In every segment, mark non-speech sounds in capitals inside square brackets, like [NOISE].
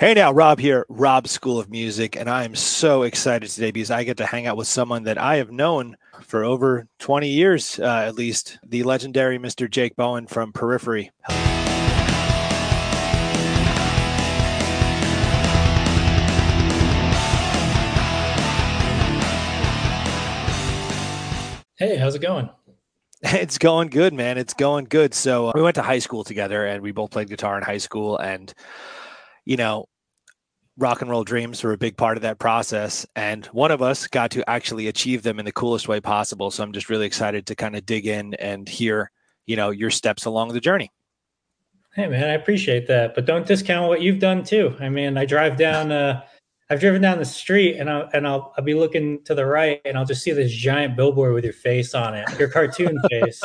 Hey now, Rob here, Rob School of Music, and I am so excited today because I get to hang out with someone that I have known for over 20 years, uh, at least, the legendary Mr. Jake Bowen from Periphery. Hey, how's it going? [LAUGHS] It's going good, man. It's going good. So uh, we went to high school together, and we both played guitar in high school, and you know, rock and roll dreams were a big part of that process. And one of us got to actually achieve them in the coolest way possible. So I'm just really excited to kind of dig in and hear, you know, your steps along the journey. Hey man, I appreciate that, but don't discount what you've done too. I mean, I drive down, uh, I've driven down the street and I'll, and I'll, I'll be looking to the right and I'll just see this giant billboard with your face on it, your cartoon [LAUGHS] face.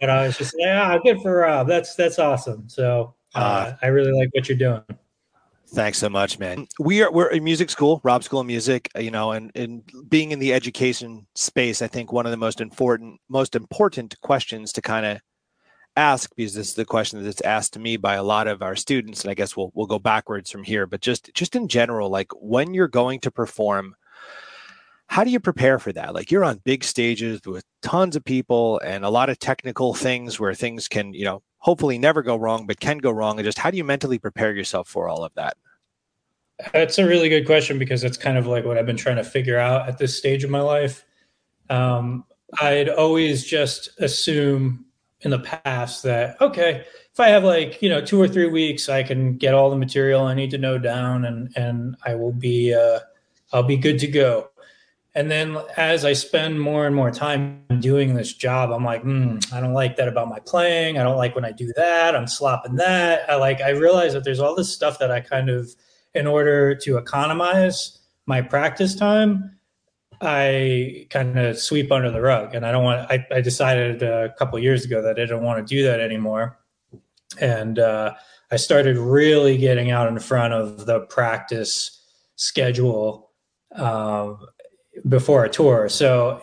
and I was just like, ah, good for Rob. That's, that's awesome. So uh, uh, I really like what you're doing. Thanks so much, man. We are we're a music school, Rob School of Music, uh, you know, and and being in the education space, I think one of the most important most important questions to kind of ask because this is the question that's asked to me by a lot of our students, and I guess we'll we'll go backwards from here. But just just in general, like when you're going to perform, how do you prepare for that? Like you're on big stages with tons of people and a lot of technical things where things can, you know, hopefully never go wrong, but can go wrong. And just how do you mentally prepare yourself for all of that? That's a really good question because it's kind of like what I've been trying to figure out at this stage of my life. Um, I'd always just assume in the past that, okay, if I have like, you know, two or three weeks, I can get all the material I need to know down and, and I will be, uh, I'll be good to go. And then as I spend more and more time doing this job, I'm like, mm, I don't like that about my playing. I don't like when I do that. I'm slopping that. I like, I realize that there's all this stuff that I kind of, in order to economize my practice time, I kind of sweep under the rug. And I don't want, I, I decided a couple years ago that I didn't want to do that anymore. And uh, I started really getting out in front of the practice schedule um, before a tour. So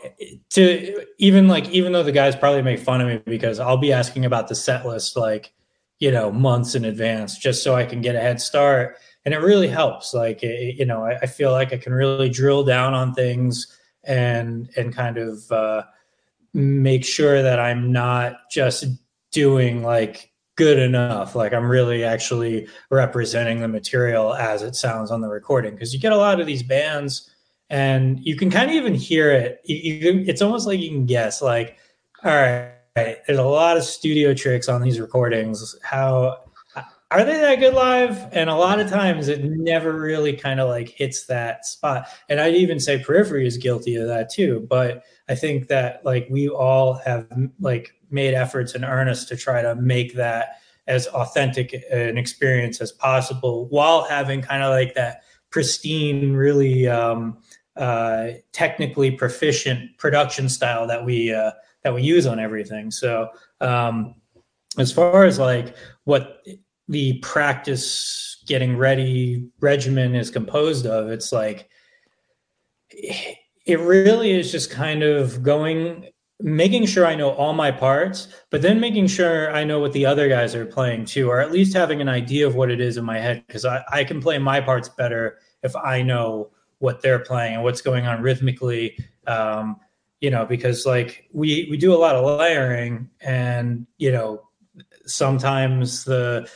to even like even though the guys probably make fun of me because I'll be asking about the set list like you know months in advance just so I can get a head start, and it really helps. Like it, you know, I, I, feel like I can really drill down on things and and kind of uh, make sure that I'm not just doing like good enough like i'm really actually representing the material as it sounds on the recording because you get a lot of these bands and you can kind of even hear it. You, it's almost like you can guess, like, all right, there's a lot of studio tricks on these recordings. How are they that good live? And a lot of times it never really kind of like hits that spot. And I'd even say Periphery is guilty of that too. But I think that like we all have like made efforts in earnest to try to make that as authentic an experience as possible while having kind of like that pristine, really um, uh, technically proficient production style that we uh, that we use on everything. So um, as far as like what the practice getting ready regimen is composed of, it's like it really is just kind of going making sure I know all my parts, but then making sure I know what the other guys are playing too, or at least having an idea of what it is in my head. Because I, I can play my parts better if I know what they're playing and what's going on rhythmically. Um, you know, because like we we do a lot of layering, and you know, sometimes the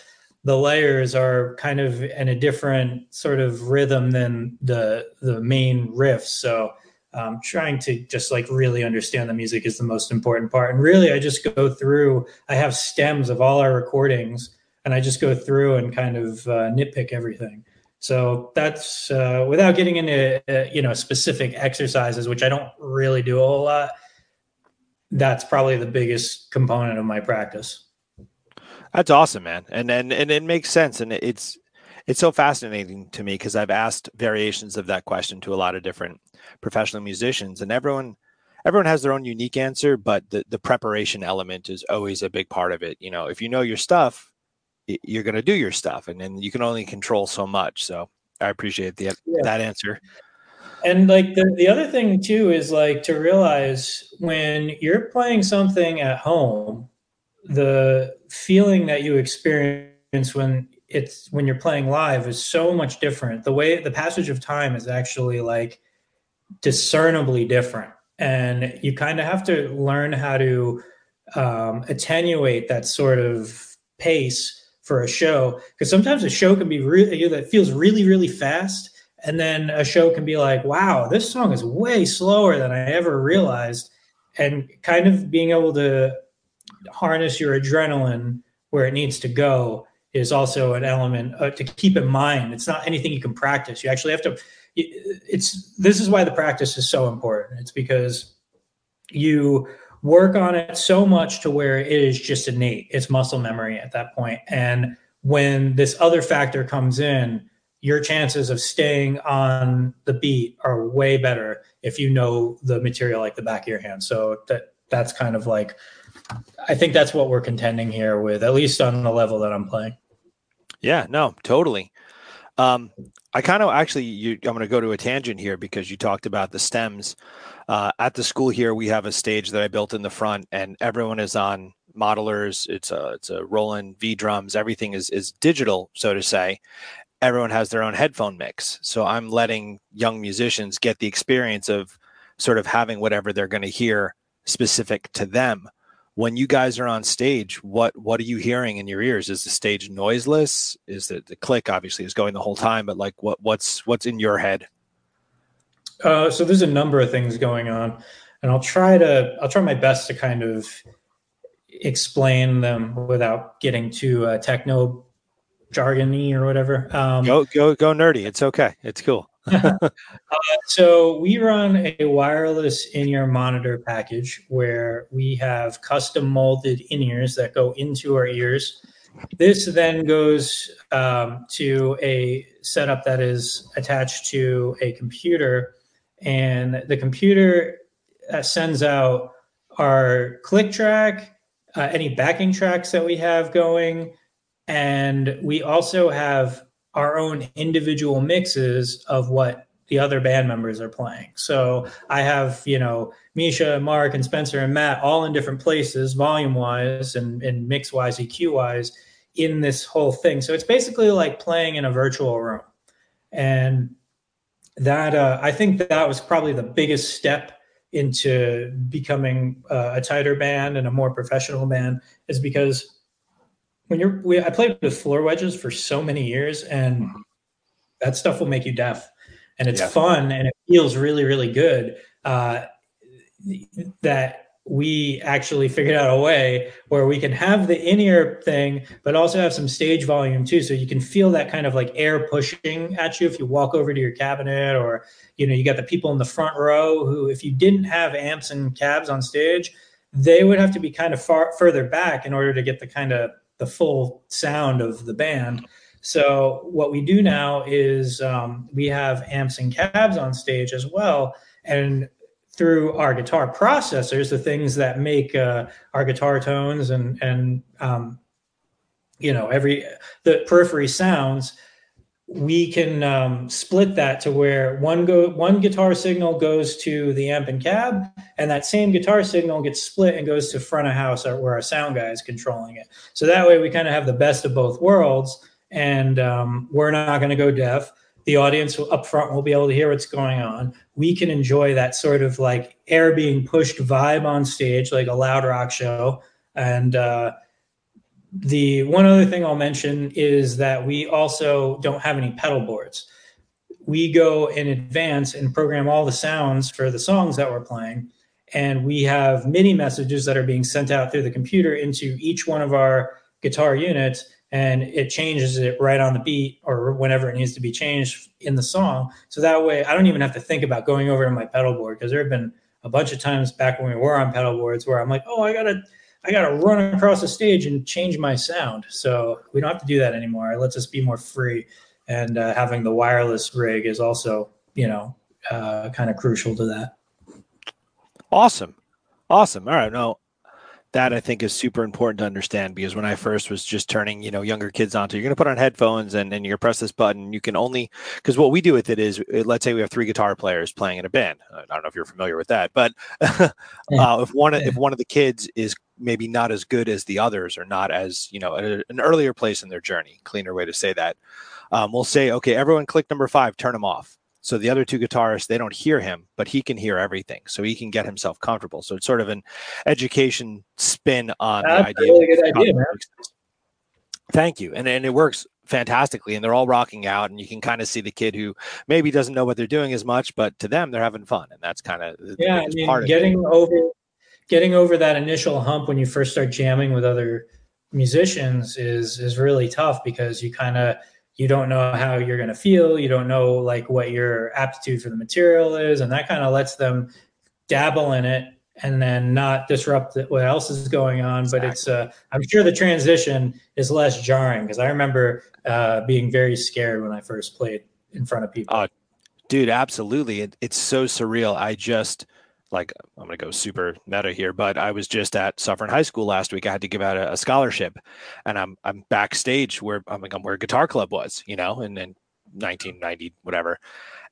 the layers are kind of in a different sort of rhythm than the the main riffs. So um, trying to just like really understand the music is the most important part. And really, I just go through. I have stems of all our recordings, and I just go through and kind of uh, nitpick everything. So that's uh, without getting into uh, you know specific exercises, which I don't really do a whole lot. That's probably the biggest component of my practice. That's awesome, man, and and and it makes sense, and it's it's so fascinating to me because I've asked variations of that question to a lot of different professional musicians, and everyone everyone has their own unique answer, but the the preparation element is always a big part of it. You know, if you know your stuff, you're going to do your stuff and then you can only control so much so i appreciate the, yeah. that answer and like the, the other thing too is like to realize when you're playing something at home the feeling that you experience when it's when you're playing live is so much different. The way the passage of time is actually like discernibly different, and you kind of have to learn how to um, attenuate that sort of pace for a show because sometimes a show can be really you know that feels really really fast and then a show can be like wow this song is way slower than i ever realized and kind of being able to harness your adrenaline where it needs to go is also an element uh, to keep in mind. It's not anything you can practice. You actually have to. It's this is why the practice is so important. It's because you work on it so much to where it is just innate. It's muscle memory at that point. And when this other factor comes in, your chances of staying on the beat are way better if you know the material like the back of your hand. So that that's kind of like I think that's what we're contending here with, at least on the level that I'm playing. Yeah, no, totally. Um, I kind of actually, you, I'm going to go to a tangent here because you talked about the stems. Uh, at the school here, we have a stage that I built in the front, and everyone is on modelers. It's a it's a Roland V drums. Everything is is digital, so to say. Everyone has their own headphone mix, so I'm letting young musicians get the experience of sort of having whatever they're going to hear specific to them when you guys are on stage, what what are you hearing in your ears? Is the stage noiseless? Is it the click obviously is going the whole time, but like what what's what's in your head? Uh, so there's a number of things going on, and I'll try to I'll try my best to kind of explain them without getting too uh, techno jargony or whatever. Um, go go go nerdy. It's okay. It's cool. [LAUGHS] [LAUGHS] uh, so we run a wireless in-ear monitor package where we have custom molded in-ears that go into our ears. This then goes um, to a setup that is attached to a computer, and the computer uh, sends out our click track, uh, any backing tracks that we have going, and we also have our own individual mixes of what the other band members are playing. So I have, you know, Misha, Mark, and Spencer and Matt all in different places, volume wise and, and mix wise, EQ wise, in this whole thing. So it's basically like playing in a virtual room. And that, uh, I think that was probably the biggest step into becoming uh, a tighter band and a more professional band is because when you're we, I played with floor wedges for so many years and mm-hmm. that stuff will make you deaf and it's yeah. fun and it feels really really good uh, that we actually figured out a way where we can have the in-ear thing but also have some stage volume too so you can feel that kind of like air pushing at you if you walk over to your cabinet or you know you got the people in the front row who if you didn't have amps and cabs on stage they would have to be kind of far further back in order to get the kind of the full sound of the band. So what we do now is um, we have amps and cabs on stage as well, and through our guitar processors, the things that make uh, our guitar tones and and um, you know every the periphery sounds we can um, split that to where one go one guitar signal goes to the amp and cab, and that same guitar signal gets split and goes to front of house where our sound guy is controlling it. So that way we kind of have the best of both worlds, and um, we're not going to go deaf. The audience up front will be able to hear what's going on. We can enjoy that sort of like air being pushed vibe on stage, like a loud rock show, and uh, the one other thing I'll mention is that we also don't have any pedal boards. We go in advance and program all the sounds for the songs that we're playing. And we have MIDI messages that are being sent out through the computer into each one of our guitar units. And it changes it right on the beat or whenever it needs to be changed in the song. So that way, I don't even have to think about going over to my pedal board because there have been a bunch of times back when we were on pedal boards where I'm like, oh, I got to I got to run across the stage and change my sound. So we don't have to do that anymore. It lets us be more free. And uh, having the wireless rig is also, you know, uh, kind of crucial to that. Awesome. Awesome. All right. No, that I think is super important to understand because when I first was just turning, you know, younger kids onto, you're going to put on headphones and, and you're going to press this button. You can only, because what we do with it is, let's say we have three guitar players playing in a band. I don't know if you're familiar with that, but [LAUGHS] uh, if one if one of the kids is maybe not as good as the others or not as you know a, an earlier place in their journey cleaner way to say that um, we'll say okay everyone click number five turn them off so the other two guitarists they don't hear him but he can hear everything. So he can get himself comfortable. So it's sort of an education spin on That's the idea, really good idea man. thank you. And, and it works fantastically and they're all rocking out and you can kind of see the kid who maybe doesn't know what they're doing as much but to them they're having fun and that's kind of yeah I mean, getting over getting over that initial hump when you first start jamming with other musicians is is really tough because you kind of you don't know how you're going to feel you don't know like what your aptitude for the material is and that kind of lets them dabble in it and then not disrupt what else is going on exactly. but it's uh, i'm sure the transition is less jarring because i remember uh, being very scared when i first played in front of people oh dude absolutely it, it's so surreal i just like I'm going to go super meta here, but I was just at Suffern High School last week. I had to give out a, a scholarship, and I'm I'm backstage where I'm like I'm where Guitar Club was, you know, in, in 1990 whatever,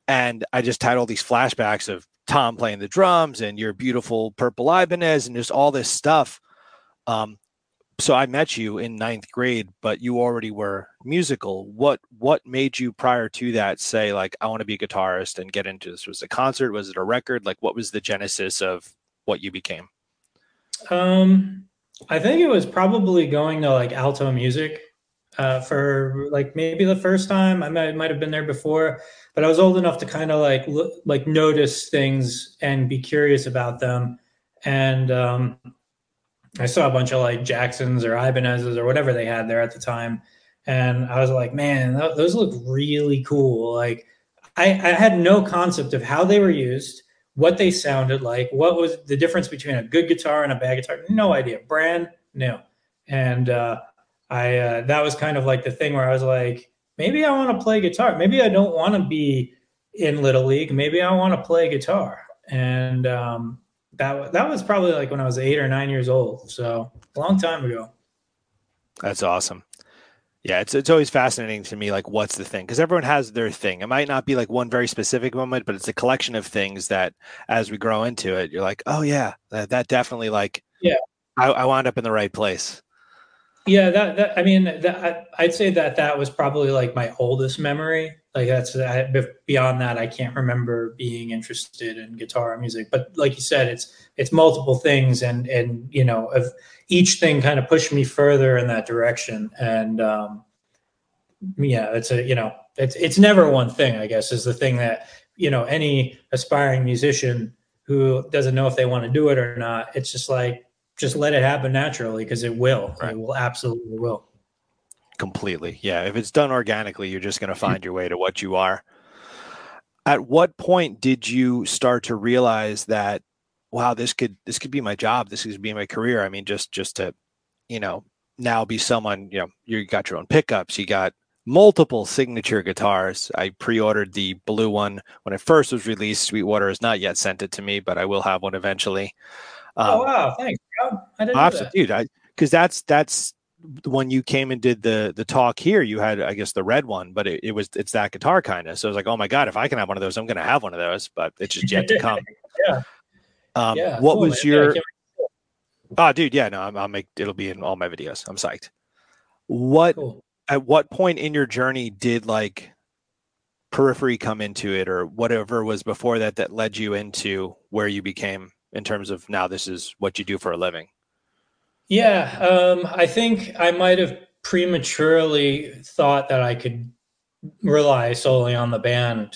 and I just had all these flashbacks of Tom playing the drums and your beautiful purple Ibanez and just all this stuff. Um, so I met you in ninth grade, but you already were musical. What what made you prior to that say like I want to be a guitarist and get into this? Was it a concert? Was it a record? Like what was the genesis of what you became? Um, I think it was probably going to like alto music uh, for like maybe the first time. I might might have been there before, but I was old enough to kind of like look, like notice things and be curious about them. And um, I saw a bunch of like Jacksons or Ibanez's or whatever they had there at the time. And I was like, man, those look really cool. Like, I, I had no concept of how they were used, what they sounded like, what was the difference between a good guitar and a bad guitar. No idea. Brand new. And uh, I uh, that was kind of like the thing where I was like, maybe I want to play guitar. Maybe I don't want to be in little league. Maybe I want to play guitar. And um, that that was probably like when I was eight or nine years old. So a long time ago. That's awesome. Yeah, it's it's always fascinating to me, like what's the thing? Because everyone has their thing. It might not be like one very specific moment, but it's a collection of things that, as we grow into it, you're like, oh yeah, that, that definitely like, yeah, I, I wound up in the right place. Yeah, that, that I mean, that, I'd say that that was probably like my oldest memory. Like that's I, beyond that, I can't remember being interested in guitar music. But like you said, it's it's multiple things, and and you know, of each thing kind of pushed me further in that direction. And um, yeah, it's a you know, it's it's never one thing. I guess is the thing that you know any aspiring musician who doesn't know if they want to do it or not. It's just like just let it happen naturally because it will. Right. It will absolutely will. Completely. Yeah. If it's done organically, you're just going to find your way to what you are. At what point did you start to realize that, wow, this could this could be my job, this could be my career? I mean, just just to, you know, now be someone, you know, you got your own pickups, you got multiple signature guitars. I pre-ordered the blue one when it first was released. Sweetwater has not yet sent it to me, but I will have one eventually. Oh, um, oh wow, thanks. I didn't know that. dude. Because that's that's when you came and did the the talk here. You had, I guess, the red one, but it, it was it's that guitar kind of. So I was like, oh my god, if I can have one of those, I'm going to have one of those. But it's just yet to [LAUGHS] come. yeah. Um, yeah. What cool, was man. your? Yeah, oh, dude, yeah, no, i will make it'll be in all my videos. I'm psyched. What cool. at what point in your journey did like periphery come into it, or whatever was before that that led you into where you became in terms of now this is what you do for a living? Yeah, um, I think I might have prematurely thought that I could rely solely on the band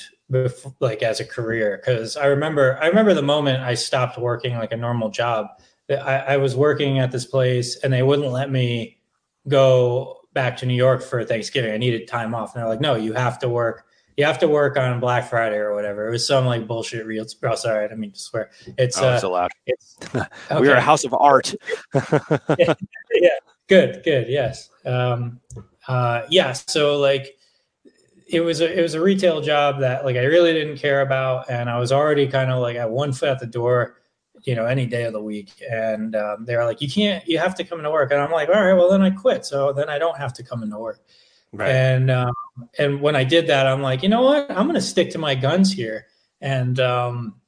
like as a career because I remember I remember the moment I stopped working like a normal job. I, I was working at this place and they wouldn't let me go back to New York for Thanksgiving. I needed time off, and they're like, "No, you have to work you have to work on Black Friday or whatever. It was some like bullshit real. Oh, sorry, I didn't mean to swear. It's oh, uh, it's allowed. It's, okay. [LAUGHS] we are a house of art. yeah, [LAUGHS] [LAUGHS] yeah, good, good, yes, um, uh, yeah. So like, it was a it was a retail job that like I really didn't care about, and I was already kind of like at one foot at the door, you know, any day of the week. And um, they were like, "You can't. You have to come into work." And I'm like, "All right, well then I quit. So then I don't have to come into work." Right. And um, and when I did that, I'm like, you know what? I'm going to stick to my guns here. And um,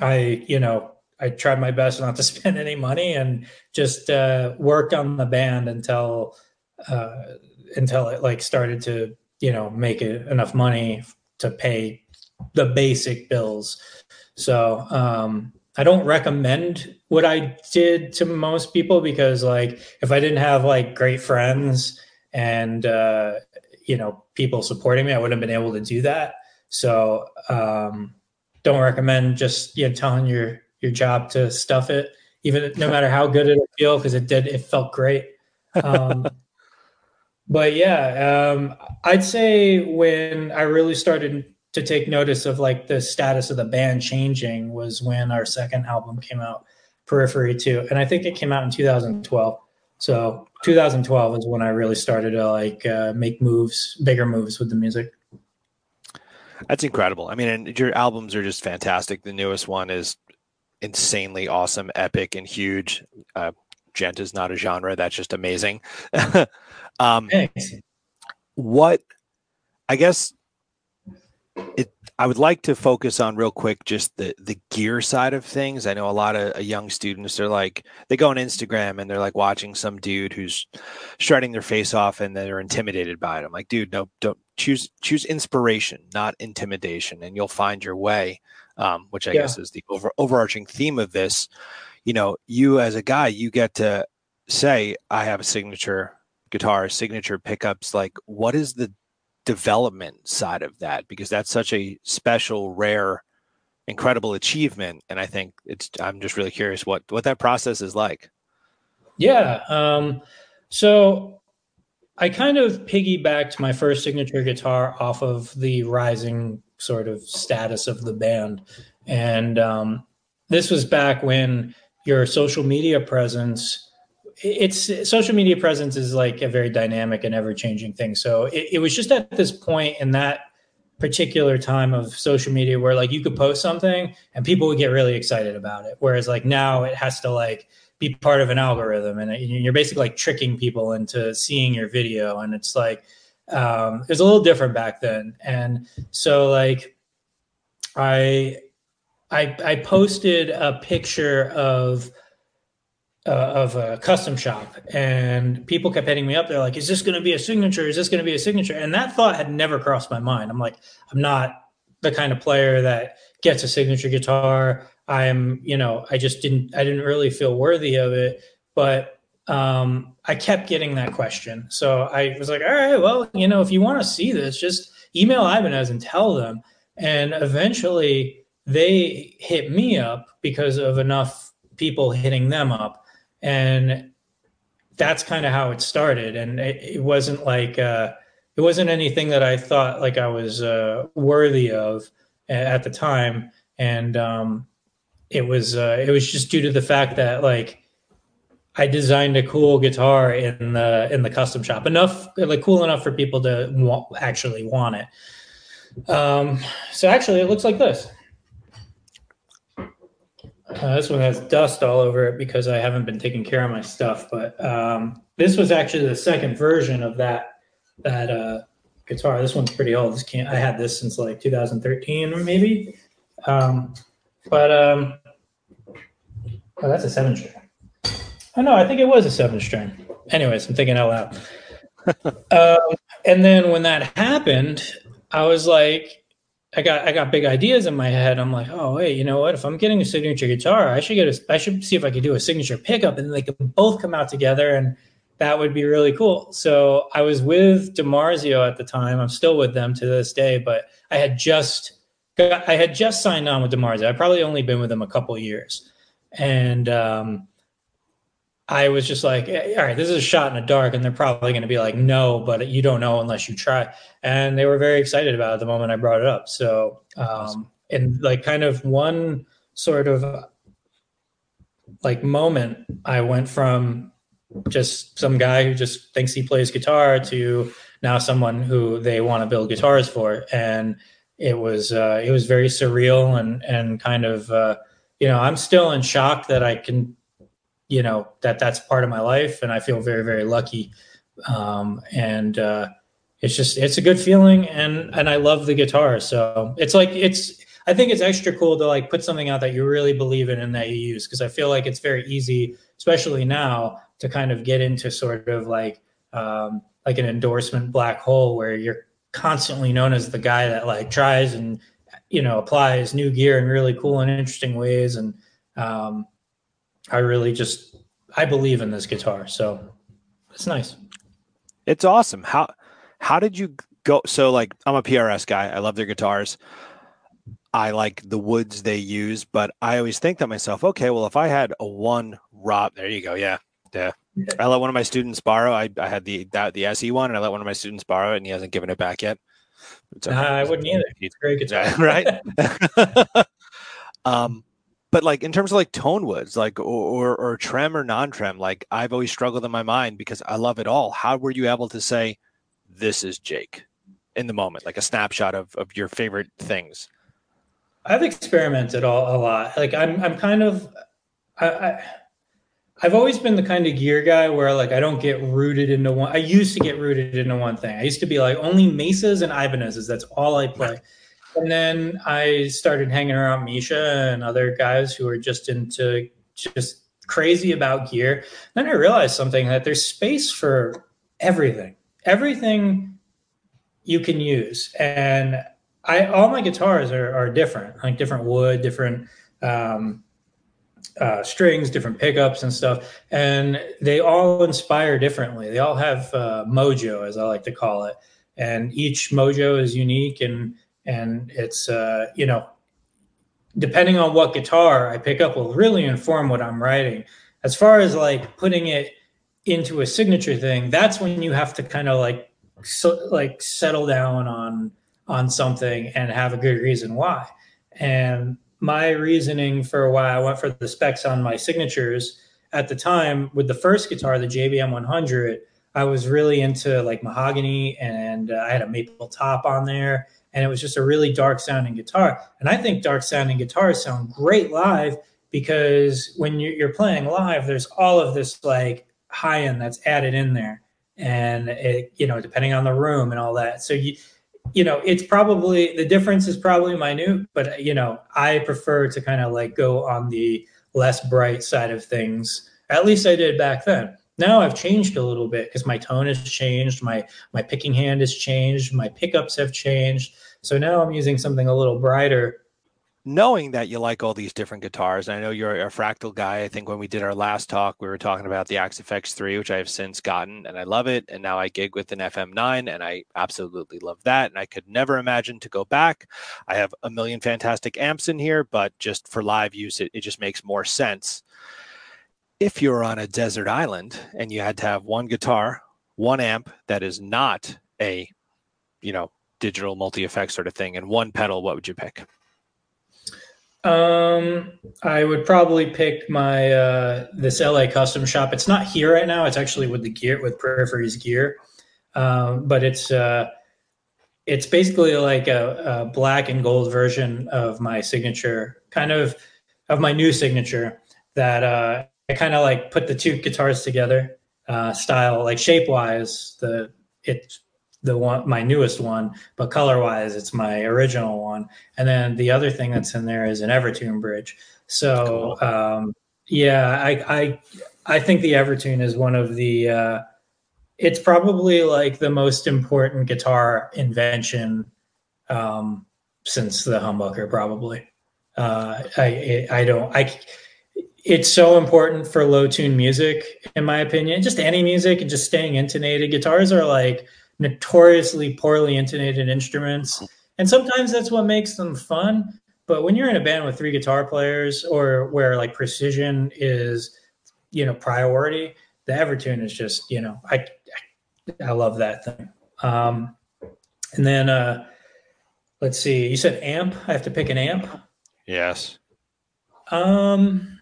I, you know, I tried my best not to [LAUGHS] spend any money and just uh, worked on the band until uh, until it like started to you know make it enough money to pay the basic bills. So um, I don't recommend what I did to most people because like if I didn't have like great friends and uh, you know people supporting me, I wouldn't have been able to do that. So um, don't recommend just you know telling your your job to stuff it, even no matter how good it'll feel because it did it felt great. Um, [LAUGHS] but yeah, um, I'd say when I really started to take notice of like the status of the band changing was when our second album came out, Periphery 2. And I think it came out in 2012. So 2012 is when I really started to like uh, make moves, bigger moves with the music. That's incredible. I mean, and your albums are just fantastic. The newest one is insanely awesome, epic, and huge. Uh, Djent is not a genre. That's just amazing. [LAUGHS] um, Thanks. What, I guess, it I would like to focus on real quick just the the gear side of things. I know a lot of uh, young students they're like they go on Instagram and they're like watching some dude who's shredding their face off and they're intimidated by it. I'm like, dude, no, don't choose choose inspiration, not intimidation, and you'll find your way. Um, which I yeah. guess is the over, overarching theme of this. You know, you as a guy, you get to say, I have a signature guitar, signature pickups. Like, what is the development side of that because that's such a special, rare, incredible achievement. And I think it's I'm just really curious what what that process is like. Yeah. Um, so I kind of piggybacked my first signature guitar off of the rising sort of status of the band. And um, this was back when your social media presence it's social media presence is like a very dynamic and ever changing thing. So it, it, was just at this point in that particular time of social media where like you could post something and people would get really excited about it. Whereas like now it has to like be part of an algorithm and you're basically like tricking people into seeing your video. And it's like, um, it was a little different back then. And so like I, I, I posted a picture of, uh, of a custom shop. And people kept hitting me up. They're like is this going to be a signature? Is this going to be a signature? And that thought had never crossed my mind. I'm like i'm not the kind of player that gets a signature guitar. I'm you know i just didn't i didn't really feel worthy of it. But um, i kept getting that question. So i was like all right well you know if you want to see this just email ibanez and tell them. And eventually they hit me up because of enough people hitting them up and that's kind of how it started. And it, it wasn't like uh, it wasn't anything that I thought like I was uh, worthy of at the time, and um, it was uh, it was just due to the fact that like I designed a cool guitar in the in the custom shop enough like cool enough for people to actually want it. Um, so actually, it looks like this. Uh, this one has dust all over it because I haven't been taking care of my stuff. But um, this was actually the second version of that that uh, guitar. This one's pretty old. This can't. I had this since like 2013 or maybe. Um, but um, oh, that's a seven string. Oh no, I think it was a seven string. Anyways, I'm thinking out loud. [LAUGHS] um, and then when that happened, I was like, I got I got big ideas in my head. I'm like, oh wait, you know what? If I'm getting a signature guitar, I should get a I should see if I could do a signature pickup, and they could both come out together, and that would be really cool. So I was with DiMarzio at the time. I'm still with them to this day, but I had just got, I had just signed on with DiMarzio. I probably only been with them a couple years, and um, I was just like, all right, this is a shot in the dark, and they're probably going to be like, no, but you don't know unless you try. And they were very excited about it the moment I brought it up. So, um, and like kind of one sort of like moment, I went from just some guy who just thinks he plays guitar to now someone who they want to build guitars for, and it was uh, it was very surreal and and kind of uh, you know I'm still in shock that I can you know that that's part of my life and i feel very very lucky. Um, and uh, it's just it's a good feeling and and i love the guitar. So it's like it's I think it's extra cool to like put something out that you really believe in and that you use because I feel like it's very easy, especially now, to kind of get into sort of like um, like an endorsement black hole where you're constantly known as the guy that like tries and you know applies new gear in really cool and interesting ways. And um, i really just i believe in this guitar so it's nice it's awesome how how did you go so like i'm a prs guy i love their guitars i like the woods they use but i always think to myself okay well if i had a one rob there you go yeah yeah I let one of my students borrow. I, I had the that, the SE one, and I let one of my students borrow it, and he hasn't given it back yet. Uh, I wouldn't either. It's great guitar, [LAUGHS] right? [LAUGHS] [LAUGHS] um, but like in terms of like tone woods, like or, or, or trem or non-trem, like I've always struggled in my mind because I love it all. How were you able to say this is Jake in the moment, like a snapshot of of your favorite things? I've experimented all, a lot. Like I'm I'm kind of I, I I've always been the kind of gear guy where like I don't get rooted into one. I used to get rooted into one thing. I used to be like only Mesas and Ibanez's. That's all I play. And then I started hanging around Misha and other guys who are just into just crazy about gear. Then I realized something that there's space for everything. Everything you can use. And I all my guitars are, are different, like different wood, different um, uh, strings, different pickups and stuff, and they all inspire differently. They all have uh, mojo, as I like to call it, and each mojo is unique and and it's uh, you know depending on what guitar I pick up will really inform what I'm writing. As far as like putting it into a signature thing, that's when you have to kind of like so, like settle down on on something and have a good reason why. And my reasoning for why I went for the specs on my signatures at the time with the first guitar, the JBM 100, I was really into like mahogany and uh, I had a maple top on there. And it was just a really dark sounding guitar. And I think dark sounding guitars sound great live because when you're playing live, there's all of this like high end that's added in there. And it, you know, depending on the room and all that. So you, you know, it's probably the difference is probably minute, but you know, I prefer to kind of like go on the less bright side of things. At least I did back then. Now I've changed a little bit because my tone has changed, my my picking hand has changed, my pickups have changed. So now I'm using something a little brighter knowing that you like all these different guitars, and I know you're a fractal guy. I think when we did our last talk, we were talking about the Axe-Fx 3, which I have since gotten and I love it. And now I gig with an FM9 and I absolutely love that. And I could never imagine to go back. I have a million fantastic amps in here, but just for live use, it, it just makes more sense. If you're on a desert island and you had to have one guitar, one amp that is not a, you know, digital multi effect sort of thing, and one pedal, what would you pick? Um, I would probably pick my uh, this LA custom shop. It's not here right now. It's actually with the gear with Peripheries gear, um, but it's uh, it's basically like a, a, black and gold version of my signature, kind of of my new signature. That uh, I kind of like put the two guitars together, uh, style like shape wise. The it the one my newest one, but color wise, it's my original one. And then the other thing that's in there is an Evertune bridge. So cool. um, yeah, I, I I think the Evertune is one of the uh, it's probably like the most important guitar invention um, since the humbucker, probably. Uh, I I don't I it's so important for low tune music, in my opinion. Just any music and just staying intonated. Guitars are like notoriously poorly intonated instruments. And sometimes that's what makes them fun. But when you're in a band with three guitar players or where like precision is, you know, priority, the Evertune is just, you know, I I love that thing. Um, and then uh let's see, you said amp. I have to pick an amp. Yes. Um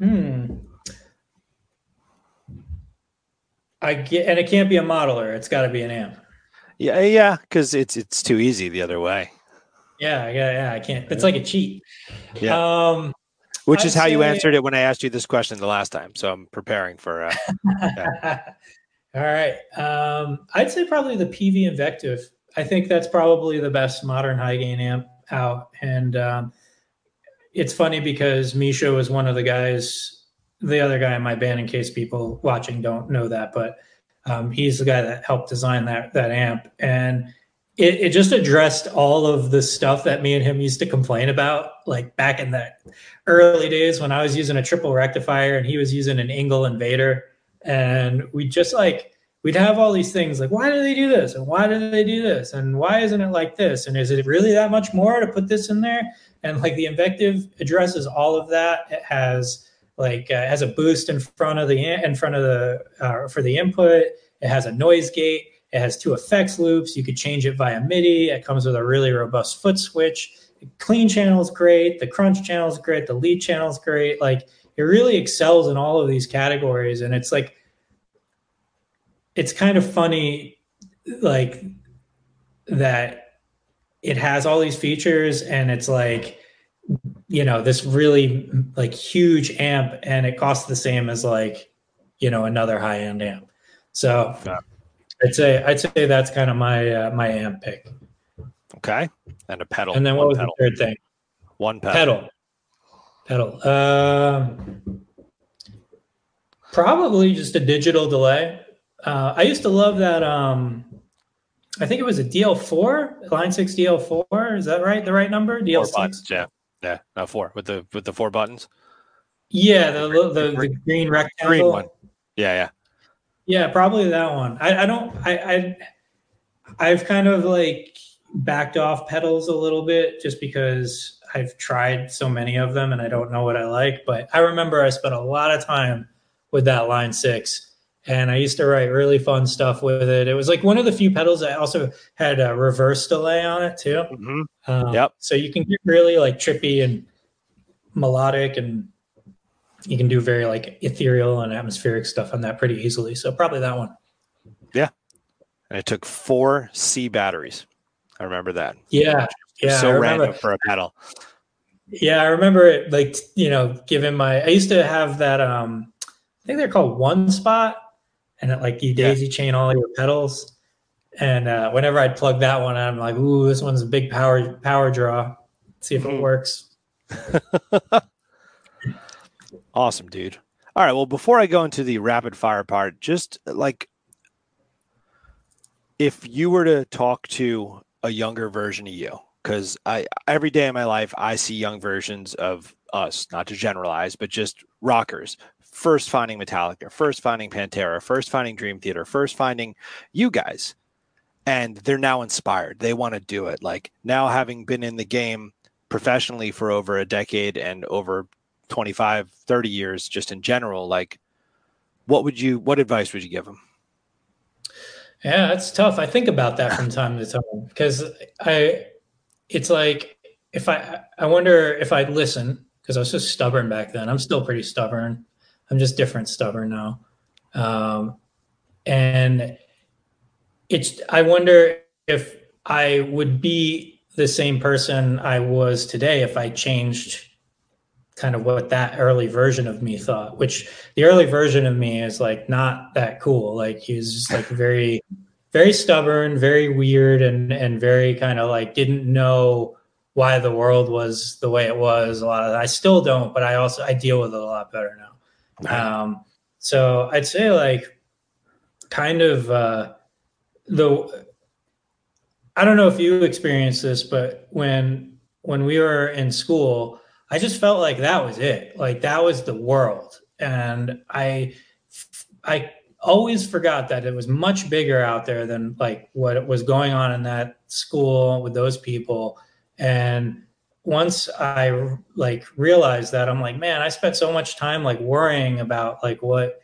hmm. I get, and it can't be a modeler. It's got to be an amp. Yeah, yeah, because it's it's too easy the other way. Yeah, yeah, yeah. I can't. It's like a cheat. Yeah. Um, Which is I'd how you answered it when I asked you this question the last time. So I'm preparing for. Uh, yeah. [LAUGHS] All right. Um, I'd say probably the Peavey Invective. I think that's probably the best modern high gain amp out. And um, it's funny because Misha was one of the guys, the other guy in my band, in case people watching don't know that, but um, he's the guy that helped design that that amp. And it, it just addressed all of the stuff that me and him used to complain about, like back in the early days when I was using a triple rectifier and he was using an ENGL Invader. And we just like, we'd have all these things like, why do they do this? And why do they do this? And why isn't it like this? And is it really that much more to put this in there? And like the Invective addresses all of that. It has like, uh, has a boost in front of the, in front of the, uh, for the input. It has a noise gate it has two effects loops. You could change it via MIDI. It comes with a really robust foot switch. The clean channel is great. The crunch channel is great. The lead channel is great. Like it really excels in all of these categories. And it's like, it's kind of funny, like that it has all these features and it's like, you know, this really like huge amp and it costs the same as like, you know, another high end amp. So, yeah I'd say I'd say that's kind of my uh, my amp pick. Okay, and a pedal. And then what was pedal. the third thing? One pedal. Pedal. Pedal. Um, probably just a digital delay. Uh, I used to love that. Um, I think it was a DL4, Line Six DL4. Is that right? The right number? DL6. Buttons, yeah, yeah, no, four with the with the four buttons. Yeah, the the, the, the green rectangle. Green one. Yeah, yeah. Yeah, probably that one. I, I don't. I, I I've kind of like backed off pedals a little bit just because I've tried so many of them and I don't know what I like. But I remember I spent a lot of time with that Line Six, and I used to write really fun stuff with it. It was like one of the few pedals that also had a reverse delay on it too. Mm-hmm. Um, yep. So you can get really like trippy and melodic and you can do very like ethereal and atmospheric stuff on that pretty easily. So probably that one. Yeah. And it took four C batteries. I remember that. Yeah. Yeah. So random for a pedal. Yeah, I remember it like you know, given my I used to have that um I think they're called one spot and it like you daisy yeah. chain all your pedals. And uh, whenever I'd plug that one, I'm like, ooh, this one's a big power power draw. see if it mm-hmm. works. [LAUGHS] Awesome, dude. All right. Well, before I go into the rapid fire part, just like if you were to talk to a younger version of you, because I every day in my life I see young versions of us, not to generalize, but just rockers. First finding Metallica, first finding Pantera, first finding Dream Theater, first finding you guys. And they're now inspired. They want to do it. Like now having been in the game professionally for over a decade and over 25 30 years just in general like what would you what advice would you give them yeah that's tough i think about that from time to time because i it's like if i i wonder if i'd listen because i was so stubborn back then i'm still pretty stubborn i'm just different stubborn now um and it's i wonder if i would be the same person i was today if i changed kind of what that early version of me thought, which the early version of me is like not that cool. Like he was just like very, very stubborn, very weird, and and very kind of like didn't know why the world was the way it was. A lot of I still don't, but I also I deal with it a lot better now. Um, so I'd say like kind of uh, the I don't know if you experienced this, but when when we were in school, I just felt like that was it. Like that was the world. And I I always forgot that it was much bigger out there than like what was going on in that school with those people. And once I like realized that, I'm like, man, I spent so much time like worrying about like what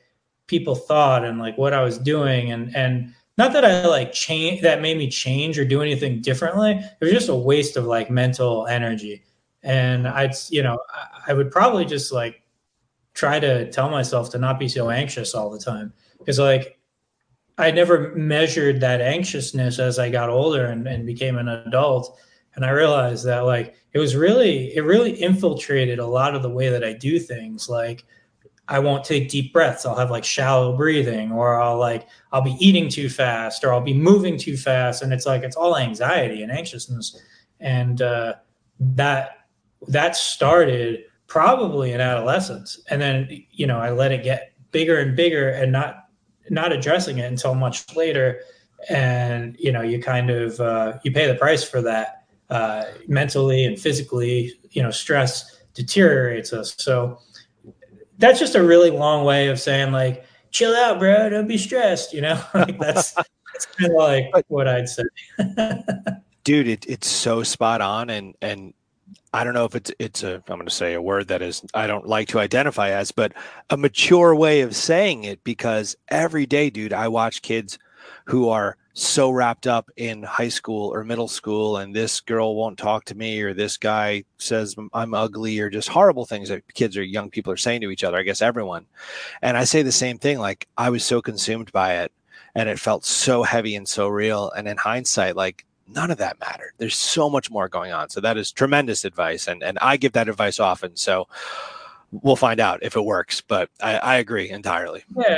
people thought and like what I was doing. And and not that I like change that made me change or do anything differently. It was just a waste of like mental energy. And I'd you know I would probably just like try to tell myself to not be so anxious all the time. Because like I never measured that anxiousness as I got older and, and became an adult and I realized that like it was really it really infiltrated a lot of the way that I do things. Like I won't take deep breaths. I'll have like shallow breathing, or I'll like I'll be eating too fast, or I'll be moving too fast, and it's like it's all anxiety and anxiousness. And uh, that that started probably in adolescence, and then you know I let it get bigger and bigger, and not not addressing it until much later, and you know you kind of uh, you pay the price for that uh, mentally and physically. You know, stress deteriorates us. So that's just a really long way of saying like, chill out, bro. Don't be stressed. You know, [LAUGHS] like that's that's kind of like what I'd say. [LAUGHS] Dude, it, it's so spot on, and and I don't know if it's it's a I'm going to say a word that is I don't like to identify as, but a mature way of saying it because every day, dude, I watch kids who are so wrapped up in high school or middle school and this girl won't talk to me or this guy says I'm ugly or just horrible things that kids or young people are saying to each other. I guess everyone. And I say the same thing like I was so consumed by it and it felt so heavy and so real and in hindsight like none of that mattered. There's so much more going on. So that is tremendous advice and and I give that advice often. So we'll find out if it works, but I, I agree entirely. Yeah.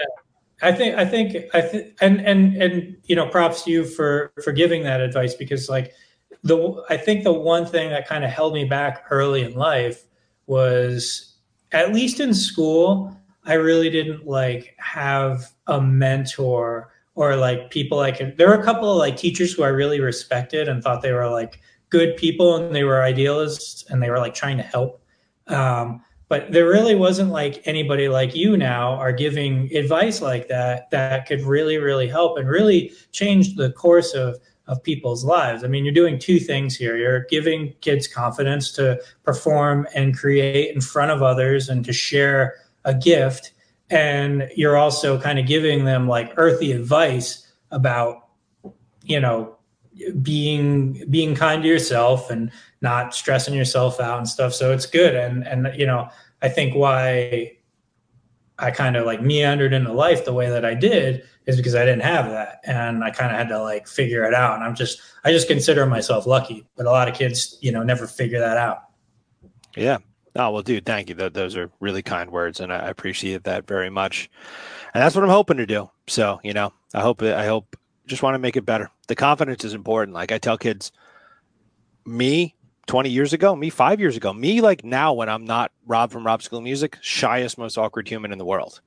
I think I think I think and and and you know props to you for for giving that advice because like the I think the one thing that kind of held me back early in life was at least in school I really didn't like have a mentor or like people I could there were a couple of like teachers who I really respected and thought they were like good people and they were idealists and they were like trying to help. Um, but there really wasn't like anybody like you now are giving advice like that that could really really help and really change the course of of people's lives. I mean you're doing two things here. You're giving kids confidence to perform and create in front of others and to share a gift and you're also kind of giving them like earthy advice about you know being being kind to yourself and not stressing yourself out and stuff. So it's good. And and you know, I think why I kind of like meandered into life the way that I did is because I didn't have that. And I kind of had to like figure it out. And I'm just I just consider myself lucky. But a lot of kids, you know, never figure that out. Yeah. Oh well, dude, thank you. Those are really kind words, and I appreciate that very much. And that's what I'm hoping to do. So, you know, I hope I hope just want to make it better. The confidence is important. Like I tell kids, me 20 years ago, me five years ago, me like now when I'm not Rob from Rob School Music, shyest, most awkward human in the world.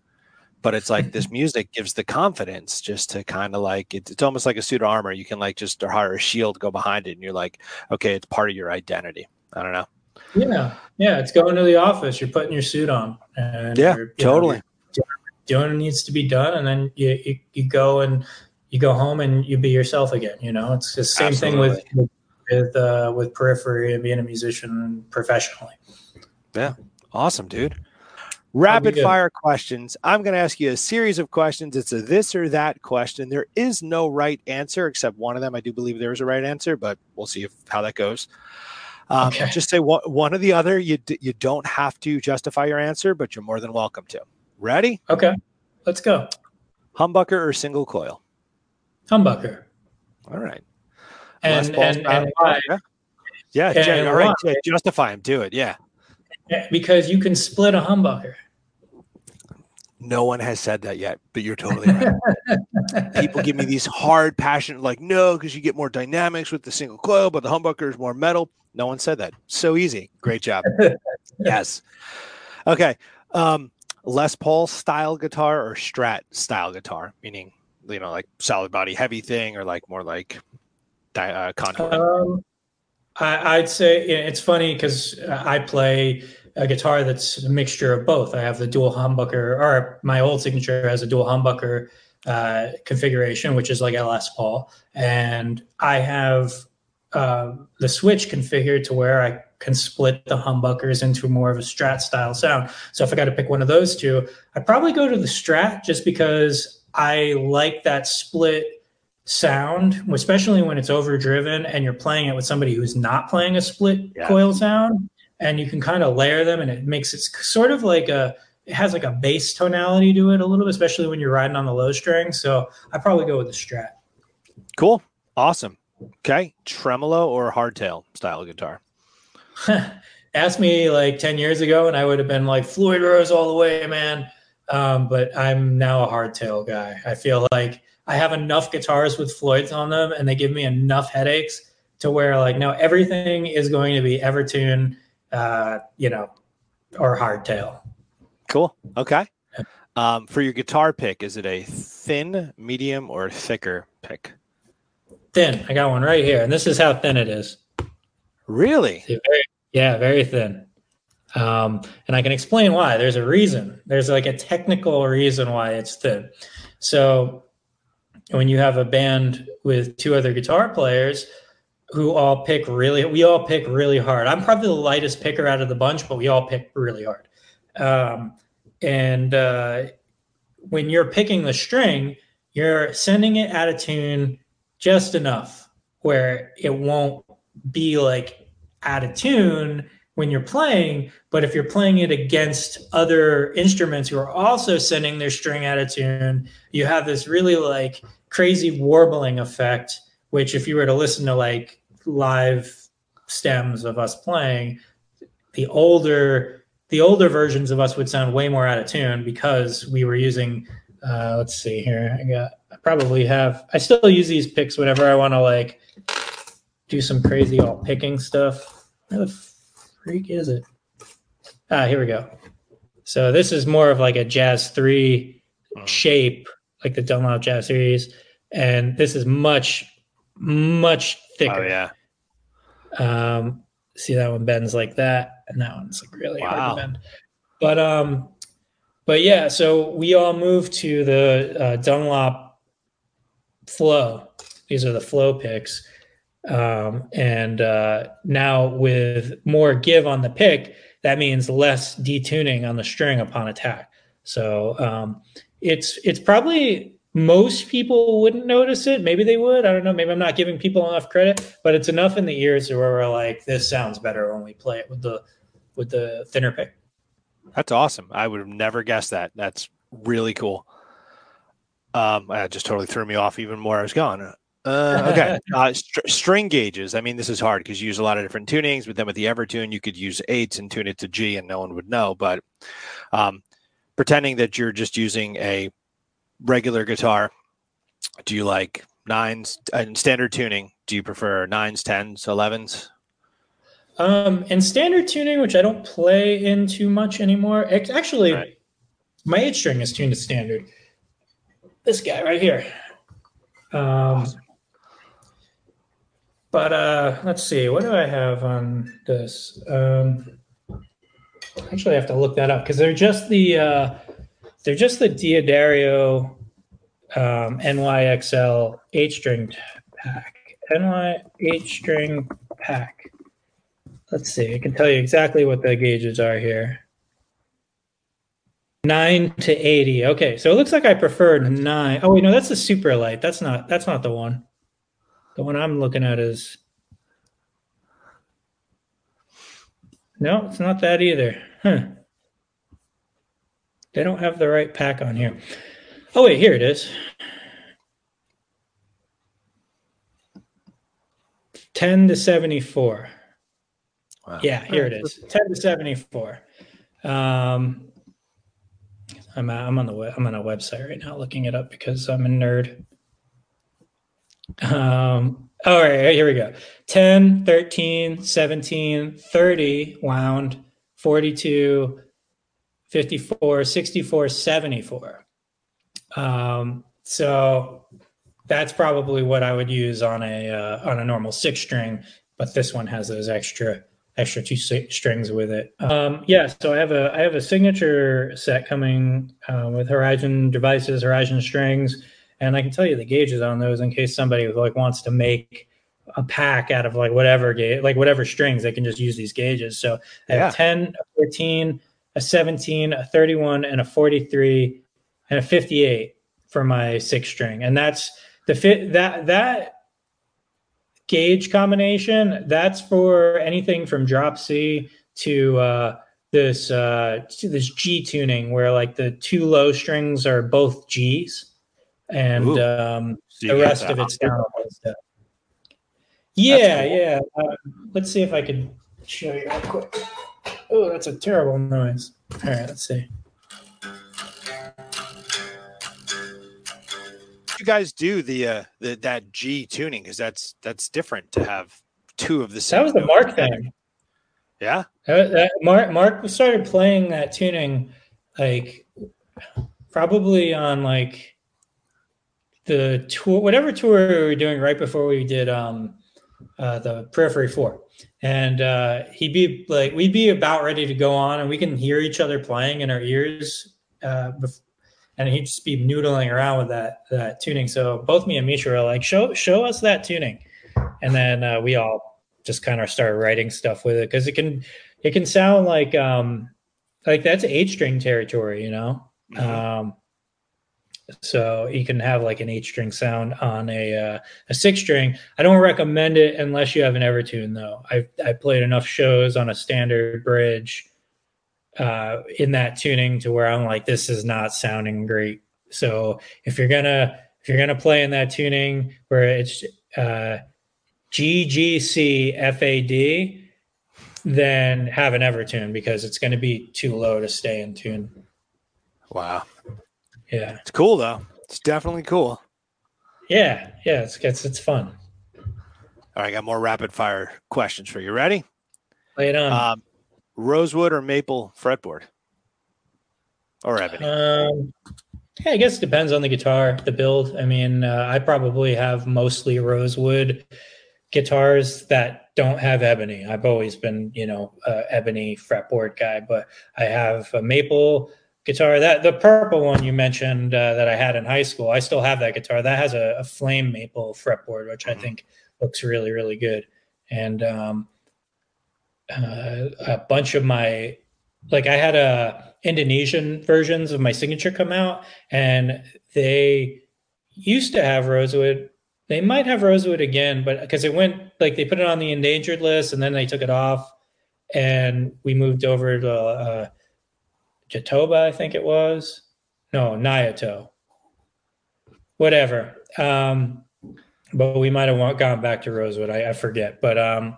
But it's like this [LAUGHS] music gives the confidence just to kind of like it's, it's almost like a suit of armor. You can like just hire a shield, go behind it, and you're like, okay, it's part of your identity. I don't know. Yeah, yeah, it's going to the office. You're putting your suit on, and yeah, totally know, doing what needs to be done, and then you, you, you go and you go home and you be yourself again. You know, it's the same Absolutely. thing with with uh, with periphery and being a musician professionally. Yeah, awesome, dude. Rapid fire questions. I'm going to ask you a series of questions. It's a this or that question. There is no right answer except one of them. I do believe there is a right answer, but we'll see if how that goes. Um, okay. Just say one, one or the other. You you don't have to justify your answer, but you're more than welcome to. Ready? Okay, let's go. Humbucker or single coil? Humbucker. All right. And, and, and why? Yeah, yeah, and all right. Yeah, justify him. Do it. Yeah. Because you can split a humbucker. No one has said that yet, but you're totally right. [LAUGHS] People give me these hard, passionate, like, no, because you get more dynamics with the single coil, but the humbucker is more metal. No one said that. So easy. Great job. [LAUGHS] yes. Okay. Um, Les Paul style guitar or Strat style guitar, meaning you know, like solid body heavy thing, or like more like uh, contour? Um, I, would say it's funny because I play a guitar that's a mixture of both. I have the dual humbucker, or my old signature has a dual humbucker uh, configuration, which is like a Les Paul, and I have uh, the switch configured to where I can split the humbuckers into more of a Strat style sound. So if I got to pick one of those two, I'd probably go to the Strat just because I like that split sound, especially when it's overdriven and you're playing it with somebody who's not playing a split yeah. coil sound, and you can kind of layer them, and it makes it sort of like a it has like a bass tonality to it a little bit, especially when you're riding on the low string. So I probably go with the Strat. Cool, awesome. Okay, tremolo or hardtail style guitar. [LAUGHS] Ask me like ten years ago, and I would have been like Floyd Rose all the way, man. Um, but I'm now a hardtail guy. I feel like I have enough guitars with Floyds on them, and they give me enough headaches to where like now everything is going to be Evertune, uh, you know, or hardtail. Cool. Okay. Um, for your guitar pick, is it a thin, medium, or thicker pick? Thin. I got one right here, and this is how thin it is. Really? Very, yeah, very thin. Um, and I can explain why. There's a reason. There's like a technical reason why it's thin. So when you have a band with two other guitar players who all pick really, we all pick really hard. I'm probably the lightest picker out of the bunch, but we all pick really hard. Um, and uh, when you're picking the string, you're sending it out of tune just enough where it won't be like out of tune when you're playing. But if you're playing it against other instruments who are also sending their string out of tune, you have this really like crazy warbling effect. Which, if you were to listen to like live stems of us playing, the older the older versions of us would sound way more out of tune because we were using uh, let's see here i got i probably have i still use these picks whenever i want to like do some crazy all picking stuff where the freak is it ah here we go so this is more of like a jazz 3 mm. shape like the dunlop jazz series and this is much much thicker oh yeah um see that one bends like that and that one's like really wow. hard to bend. But um, but yeah, so we all moved to the uh, Dunlop Flow. These are the Flow picks, um, and uh, now with more give on the pick, that means less detuning on the string upon attack. So um, it's it's probably most people wouldn't notice it. Maybe they would. I don't know. Maybe I'm not giving people enough credit, but it's enough in the ears where we're like, this sounds better when we play it with the with the thinner pick. That's awesome. I would have never guessed that. That's really cool. Um, that just totally threw me off even more. I was gone. Uh, okay. [LAUGHS] uh, st- string gauges. I mean, this is hard because you use a lot of different tunings, but then with the Evertune, you could use eights and tune it to G and no one would know. But um, pretending that you're just using a regular guitar, do you like nines and standard tuning? Do you prefer nines, tens, elevens? Um, and standard tuning, which I don't play in too much anymore. Actually, right. my eight string is tuned to standard. This guy right here. Um, awesome. But uh, let's see, what do I have on this? Um, actually, I have to look that up because they're just the uh, they're just the D'Addario um, NYXL eight string pack. NY eight string pack. Let's see. I can tell you exactly what the gauges are here. Nine to eighty. Okay, so it looks like I prefer nine. Oh wait, no, that's the super light. That's not. That's not the one. The one I'm looking at is. No, it's not that either. Huh. They don't have the right pack on here. Oh wait, here it is. 10 to 74. Wow. Yeah, here it is. 10 to 74. Um, I'm I'm on the I'm on a website right now looking it up because I'm a nerd. Um, all right, here we go. 10, 13, 17, 30 wound, 42, 54, 64, 74. Um, so that's probably what I would use on a uh, on a normal six string, but this one has those extra extra two strings with it. Um, yeah, so I have a I have a signature set coming uh, with Horizon devices, Horizon strings, and I can tell you the gauges on those in case somebody like wants to make a pack out of like whatever gauge, like whatever strings, they can just use these gauges. So I have 10, a 14, a 17, a 31, and a 43, and a 58 for my six string, and that's the fit that that gauge combination, that's for anything from drop C to uh, this uh, to this G tuning, where like the two low strings are both G's, and um, so the rest of it's down. Yeah, cool. yeah. Uh, let's see if I can show you real quick. Oh, that's a terrible noise. All right, let's see. you guys do the uh the that G tuning? Because that's that's different to have two of the same. That was the Mark thing. Yeah. That, that Mark Mark started playing that tuning like probably on like the tour, whatever tour we were doing right before we did um, uh, the Periphery Four, and uh, he'd be like, we'd be about ready to go on, and we can hear each other playing in our ears, uh, and he'd just be noodling around with that that tuning. So both me and Misha were like, show show us that tuning, and then uh, we all just kind of started writing stuff with it because it can it can sound like um like that's eight string territory, you know. Mm-hmm. Um, so you can have like an eight string sound on a uh, a six string. I don't recommend it unless you have an Evertune though. I I played enough shows on a standard bridge uh, in that tuning to where I'm like this is not sounding great. So if you're gonna if you're gonna play in that tuning where it's uh, G G C F A D, then have an Evertune because it's going to be too low to stay in tune. Wow. Yeah. It's cool though. It's definitely cool. Yeah. Yeah. It's it's, it's fun. All right, I got more rapid fire questions for you. Ready? Lay it on. Um, rosewood or maple fretboard? Or ebony? Um, yeah, I guess it depends on the guitar, the build. I mean, uh, I probably have mostly rosewood guitars that don't have ebony. I've always been, you know, uh, ebony fretboard guy, but I have a maple guitar that the purple one you mentioned uh, that I had in high school. I still have that guitar. That has a, a flame maple fretboard, which mm-hmm. I think looks really really good. And um, uh, a bunch of my like I had a Indonesian versions of my signature come out, and they used to have rosewood. They might have rosewood again, but because it went like they put it on the endangered list and then they took it off, and we moved over to. Uh, Jatoba, I think it was. No, Nyatoh. Whatever. Um, but we might have gone back to Rosewood. I, I, forget. But um,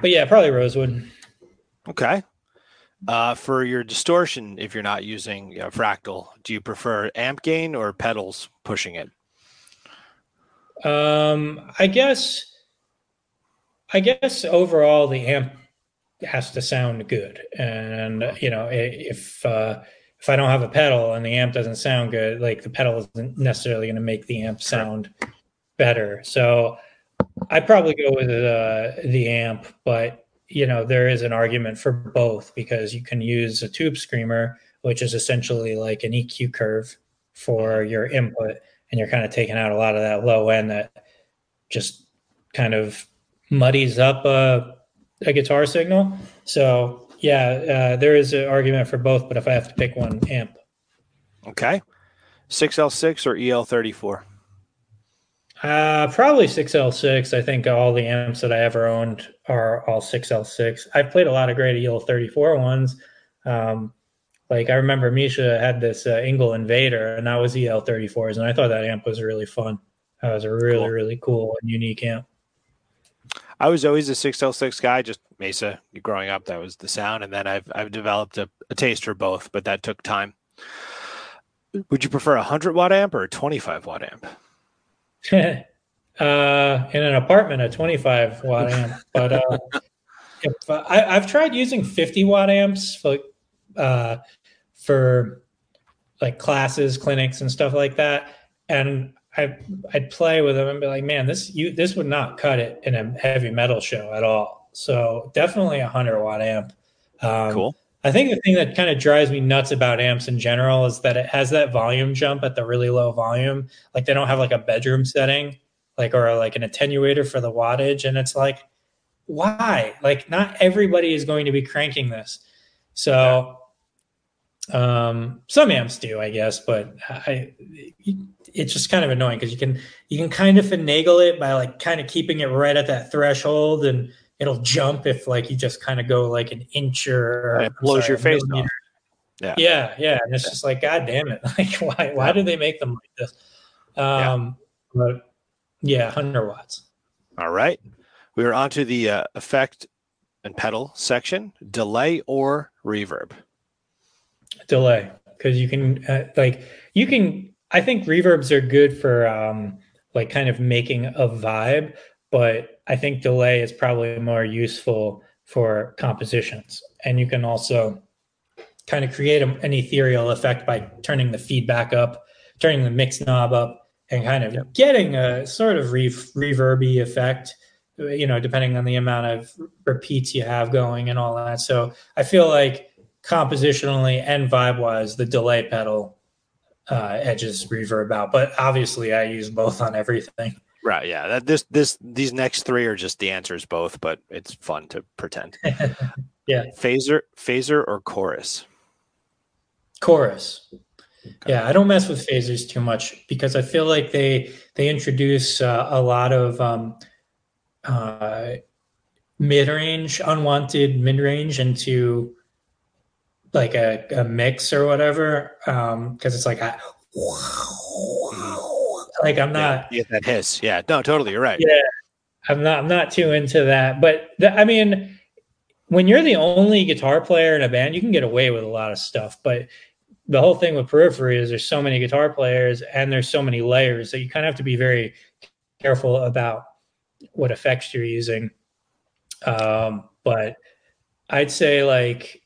but yeah, probably Rosewood. Okay. Uh, for your distortion, if you're not using you know, fractal, do you prefer amp gain or pedals pushing it? Um, I guess, I guess overall the amp has to sound good. And you know, if uh, if I don't have a pedal and the amp doesn't sound good, like the pedal isn't necessarily going to make the amp sound better. So I probably go with uh, the amp, but you know, there is an argument for both because you can use a tube screamer, which is essentially like an EQ curve for your input, and you're kind of taking out a lot of that low end that just kind of muddies up a a guitar signal. So yeah, uh, there is an argument for both, but if I have to pick one, amp. Okay, six L six or EL thirty four. Uh, probably 6L6. I think all the amps that I ever owned are all 6L6. I've played a lot of great EL34 ones. Um, like I remember Misha had this uh, Engl Invader, and that was EL34s, and I thought that amp was really fun. That was a really, cool. really cool and unique amp. I was always a 6L6 guy, just Mesa growing up. That was the sound. And then I've, I've developed a, a taste for both, but that took time. Would you prefer a 100 watt amp or a 25 watt amp? [LAUGHS] uh, in an apartment, a 25 watt amp. [LAUGHS] But uh, if, uh, I, have tried using 50 watt amps for, uh, for like classes, clinics, and stuff like that. And I I'd play with them and be like, man, this you this would not cut it in a heavy metal show at all. So definitely a hundred watt amp. Um, cool. I think the thing that kind of drives me nuts about amps in general is that it has that volume jump at the really low volume. Like they don't have like a bedroom setting, like or like an attenuator for the wattage, and it's like, why? Like not everybody is going to be cranking this. So um, some amps do, I guess, but I, it's just kind of annoying because you can you can kind of finagle it by like kind of keeping it right at that threshold, and it'll jump if like you just kind of go like an inch or it blows sorry, your face off. Yeah, yeah, yeah, and it's just like, God damn it! [LAUGHS] Like, why why do they make them like this? Um, yeah. but yeah, hundred watts. All right, we are on to the uh, effect and pedal section: delay or reverb delay because you can uh, like you can i think reverbs are good for um like kind of making a vibe but I think delay is probably more useful for compositions. And you can also kind of create a, an ethereal effect by turning the feedback up, turning the mix knob up, and kind of yep. getting a sort of re- reverby effect, you know, depending on the amount of repeats you have going and all that. So I feel like compositionally and vibe wise, the delay pedal uh, edges reverb out. But obviously, I use both on everything. Right. Yeah. That this this these next three are just the answers both, but it's fun to pretend. [LAUGHS] yeah. Phaser, phaser, or chorus. Chorus. Okay. Yeah, I don't mess with phasers too much because I feel like they they introduce uh, a lot of um, uh, mid range, unwanted mid range into like a, a mix or whatever um because it's like a, like I'm not yeah, that hiss. Yeah, no, totally. You're right. Yeah, I'm not. I'm not too into that. But the, I mean, when you're the only guitar player in a band, you can get away with a lot of stuff. But the whole thing with periphery is there's so many guitar players and there's so many layers that you kind of have to be very careful about what effects you're using. Um, but I'd say like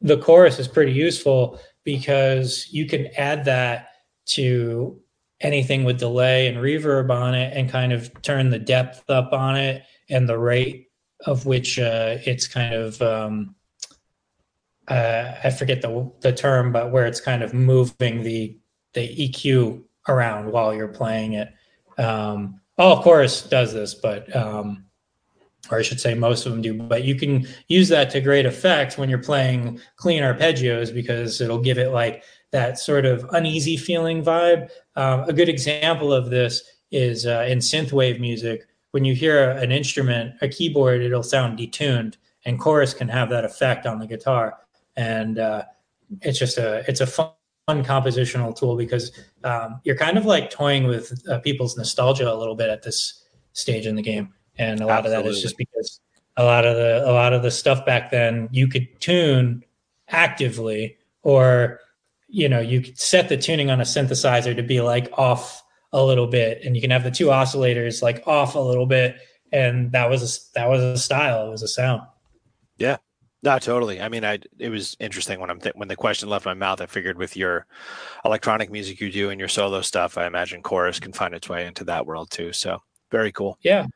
the chorus is pretty useful because you can add that to anything with delay and reverb on it and kind of turn the depth up on it and the rate of which uh, it's kind of um, uh, I forget the the term, but where it's kind of moving the the EQ around while you're playing it. Um, all of course does this, but um, or I should say most of them do, but you can use that to great effect when you're playing clean arpeggios because it'll give it like that sort of uneasy feeling vibe. Um, a good example of this is uh, in synthwave music. When you hear an instrument, a keyboard, it'll sound detuned, and chorus can have that effect on the guitar. And uh, it's just a it's a fun, fun compositional tool because um, you're kind of like toying with uh, people's nostalgia a little bit at this stage in the game and a lot Absolutely. of that is just because a lot of the a lot of the stuff back then you could tune actively or you know you could set the tuning on a synthesizer to be like off a little bit. And you can have the two oscillators like off a little bit. And that was a, that was a style. It was a sound. Yeah. No totally. I mean i it was interesting when i'm th- when the question left my mouth i figured with your electronic music you do and your solo stuff i imagine chorus can find its way into that world too. So very cool. Yeah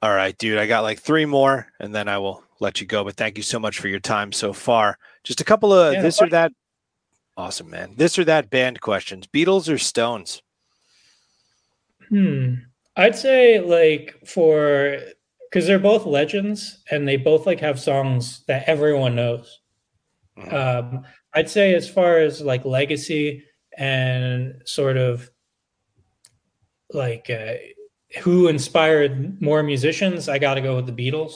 All right, dude. I got like three more, and then I will let you go. But thank you so much for your time so far. Just a couple of yeah, this or that. Awesome, man. This or that band questions: Beatles or Stones? Hmm. I'd say like for because they're both legends and they both like have songs that everyone knows. Mm-hmm. Um, I'd say as far as like legacy and sort of like uh, who inspired more musicians, I got to go with the Beatles.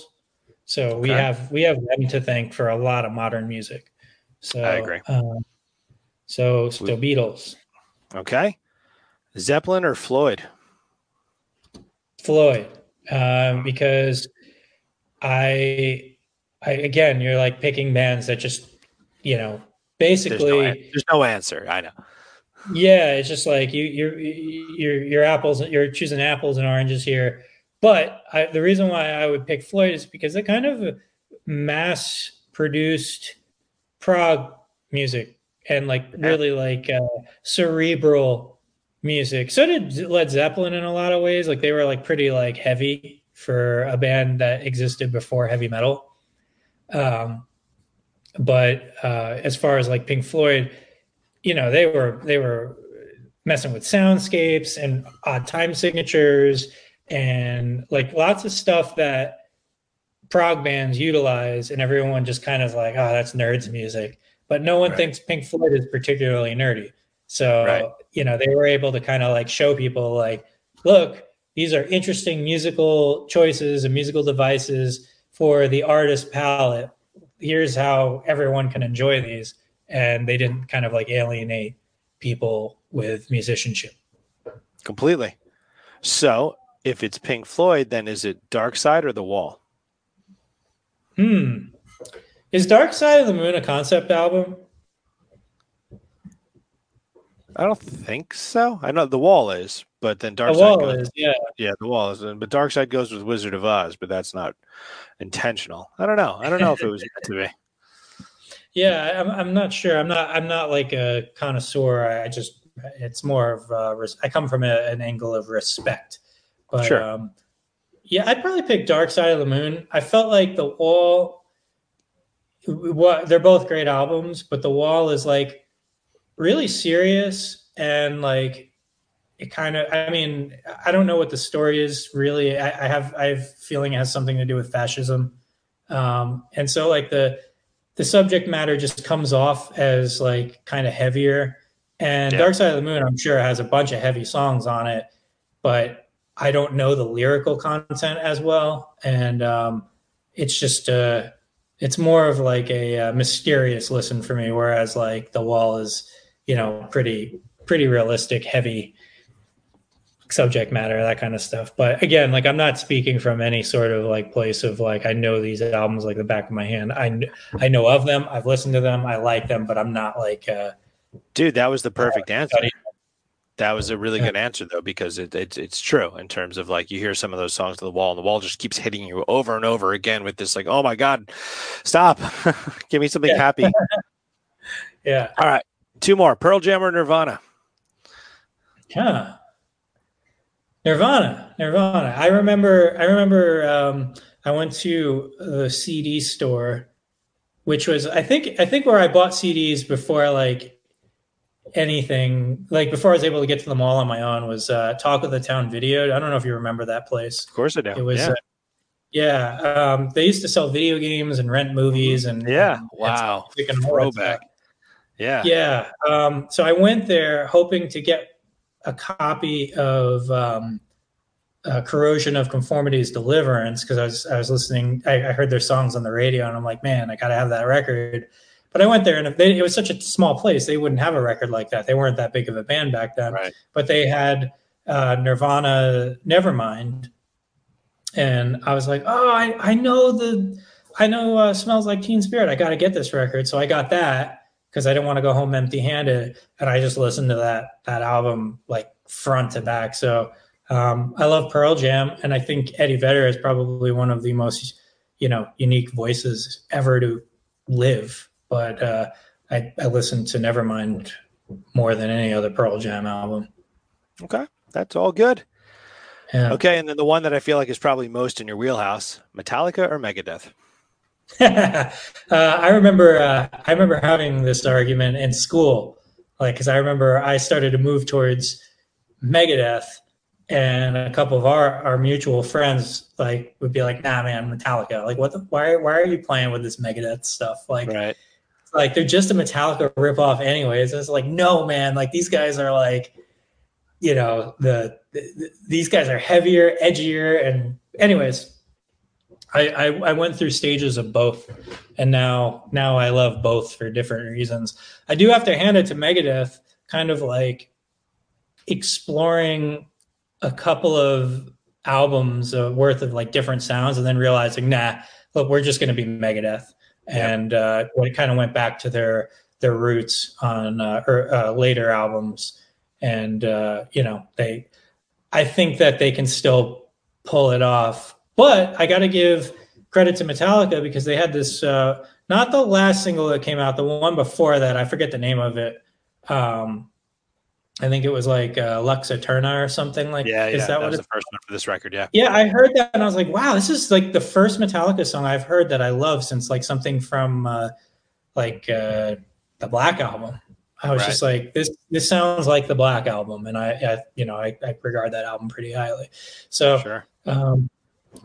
So okay. we have we have them to thank for a lot of modern music. So I agree. Uh, so so Beatles. Okay. Zeppelin or Floyd? Floyd, um, because I, I again, you're like picking bands that just, you know, basically there's no, there's no answer. I know. Yeah, it's just like you you're you're you're apples you're choosing apples and oranges here. But I, the reason why I would pick Floyd is because they kind of mass produced prog music and like really like uh, cerebral music. So did Led Zeppelin in a lot of ways. Like they were like pretty like heavy for a band that existed before heavy metal. Um, but uh, as far as like Pink Floyd, you know they were they were messing with soundscapes and odd time signatures and like lots of stuff that prog bands utilize and everyone just kind of like oh that's nerds music but no one right. thinks pink floyd is particularly nerdy so right. you know they were able to kind of like show people like look these are interesting musical choices and musical devices for the artist palette here's how everyone can enjoy these and they didn't kind of like alienate people with musicianship. Completely. So, if it's Pink Floyd, then is it Dark Side or The Wall? Hmm. Is Dark Side of the Moon a concept album? I don't think so. I know The Wall is, but then Dark The Side goes, is yeah. yeah, the wall is, but Dark Side goes with Wizard of Oz, but that's not intentional. I don't know. I don't know if it was meant to be. Yeah, I'm, I'm not sure. I'm not I'm not like a connoisseur. I just it's more of uh, I come from a, an angle of respect. But Sure. um, yeah, I'd probably pick Dark Side of the Moon. I felt like the Wall. What they're both great albums, but the Wall is like really serious and like it kind of. I mean, I don't know what the story is really. I, I have I have feeling it has something to do with fascism, um, and so like the the subject matter just comes off as like kind of heavier. And Yeah. Dark Side of the Moon, I'm sure, has a bunch of heavy songs on it, but I don't know the lyrical content as well. And um, it's just, uh, it's more of like a, uh mysterious listen for me. Whereas like The Wall is, you know, pretty, pretty realistic, heavy subject matter, that kind of stuff. But again, like I'm not speaking from any sort of like place of like I know these albums like the back of my hand. I I know of them. I've listened to them. I like them, but I'm not like uh, Dude, that was the perfect answer. study- That was a really Yeah. good answer though, because it, it's it's true in terms of like you hear some of those songs to the wall, and the wall just keeps hitting you over and over again with this like, oh my god, stop, [LAUGHS] give me something Yeah. happy. [LAUGHS] yeah, All right, two more: Pearl Jam or Nirvana. yeah. Nirvana, Nirvana. I remember. I remember. Um, I went to the CD store, which was I think I think where I bought CDs before like anything like before I was able to get to the mall on my own was uh, Talk of the Town Video. I don't know if you remember that place. Of course I do. It was, yeah, uh, yeah. Um, they used to sell video games and rent movies and yeah. and- Wow, and music and all throwback. Yeah, Yeah. Um, so I went there hoping to get a copy of um, uh, Corrosion of Conformity's Deliverance because I was I was listening. I, I heard their songs on the radio and I'm like, man, I got to have that record. But I went there and they, it was such a small place, they wouldn't have a record like that. They weren't that big of a band back then right. but they had uh, Nirvana Nevermind, and I was like, oh, I, I know the, I know uh, Smells Like Teen Spirit. I got to get this record, so I got that because I didn't want to go home empty-handed, and I just listened to that that album like front to back. So um, I love Pearl Jam, and I think Eddie Vedder is probably one of the most you know unique voices ever to live. But uh, I, I listened to Nevermind more than any other Pearl Jam album. Okay, that's all good. Yeah. Okay, and then the one that I feel like is probably most in your wheelhouse: Metallica or Megadeth. [LAUGHS] uh, I remember uh, I remember having this argument in school, like because I remember I started to move towards Megadeth, and a couple of our our mutual friends like would be like, "Nah, man, Metallica. Like, what? The, why? Why are you playing with this Megadeth stuff? Like, Right. like they're just a Metallica ripoff, anyways." It's like, no, man. Like these guys are like, you know, the, the these guys are heavier, edgier, and anyways. I, I, I went through stages of both, and now now I love both for different reasons. I do have to hand it to Megadeth, kind of like exploring a couple of albums uh, worth of like different sounds, and then realizing, nah, look, we're just going to be Megadeth, Yeah. and uh, it kind of went back to their their roots on uh, or, uh, later albums, and uh, you know they, I think that they can still pull it off but I got to give credit to Metallica because they had this, uh, not the last single that came out, the one before that. I forget the name of it. Um, I think it was like uh, Lux Æterna or something like. Yeah, yeah. That, that what was the first one for this record. Yeah. Yeah, I heard that and I was like, wow, this is like the first Metallica song I've heard that I love since like something from uh, like uh, the Black album. I was Right. just like, this this sounds like the Black album, and I, I you know, I, I regard that album pretty highly. So Sure. um,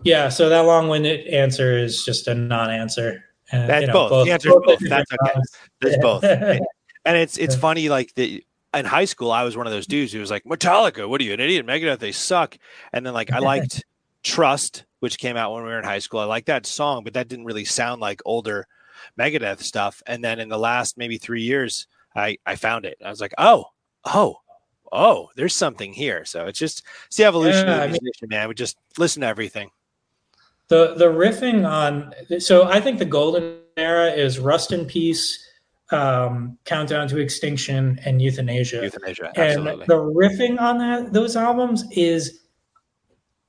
yeah, so that long-winded answer is just a non-answer. And, That's you know, both. The answer is both. That's okay. There's both. [LAUGHS] And it's it's funny, like the in high school, I was one of those dudes who was like, Metallica, what are you, an idiot? Megadeth, they suck. And then like I [LAUGHS] liked Trust, which came out when we were in high school. I liked that song, but that didn't really sound like older Megadeth stuff. And then in the last maybe three years, I I found it. I was like, oh, oh, oh, there's something here. So it's just it's the evolution Yeah, of I mean- musician, man. We just listen to everything. The the riffing on so I think the golden era is Rust in Peace, um, Countdown to Extinction, and Euthanasia. Youthanasia, absolutely. And the riffing on that those albums is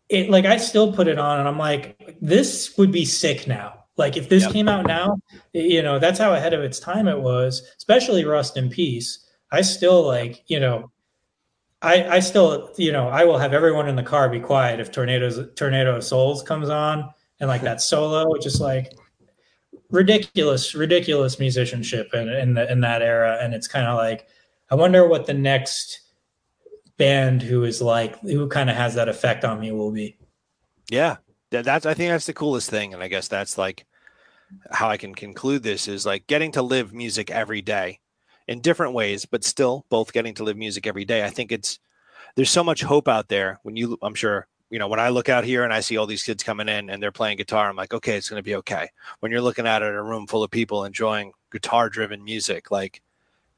it like I still put it on and I'm like, this would be sick now. Like if this yep. came out now, you know, that's how ahead of its time it was, especially Rust in Peace. I still like, you know, I, I still, you know, I will have everyone in the car be quiet if Tornadoes Tornado of Souls comes on and like that [LAUGHS] solo, just like ridiculous, ridiculous musicianship in in, the, in that era. And it's kind of like, I wonder what the next band who is like who kind of has that effect on me will be. Yeah, that's I think that's the coolest thing, and I guess that's like how I can conclude this is like getting to live music every day in different ways, but still both getting to live music every day. I think it's there's so much hope out there when you I'm sure you know when I look out here and I see all these kids coming in and they're playing guitar, I'm like, okay, it's going to be okay. When you're looking at it in a room full of people enjoying guitar driven music, like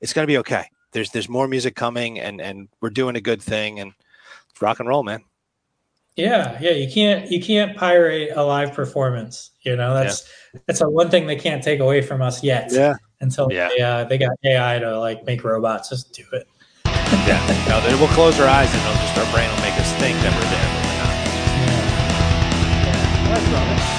it's going to be okay. There's there's more music coming and and we're doing a good thing and rock and roll, man. Yeah, yeah, you can't you can't pirate a live performance. You know, that's yeah. that's a one thing they can't take away from us yet. Yeah. Until yeah. They, uh, they got AI to like make robots just do it. yeah. No, then we'll close our eyes and it'll just our brain will make us think that we're there, but we're not. Yeah. yeah. That's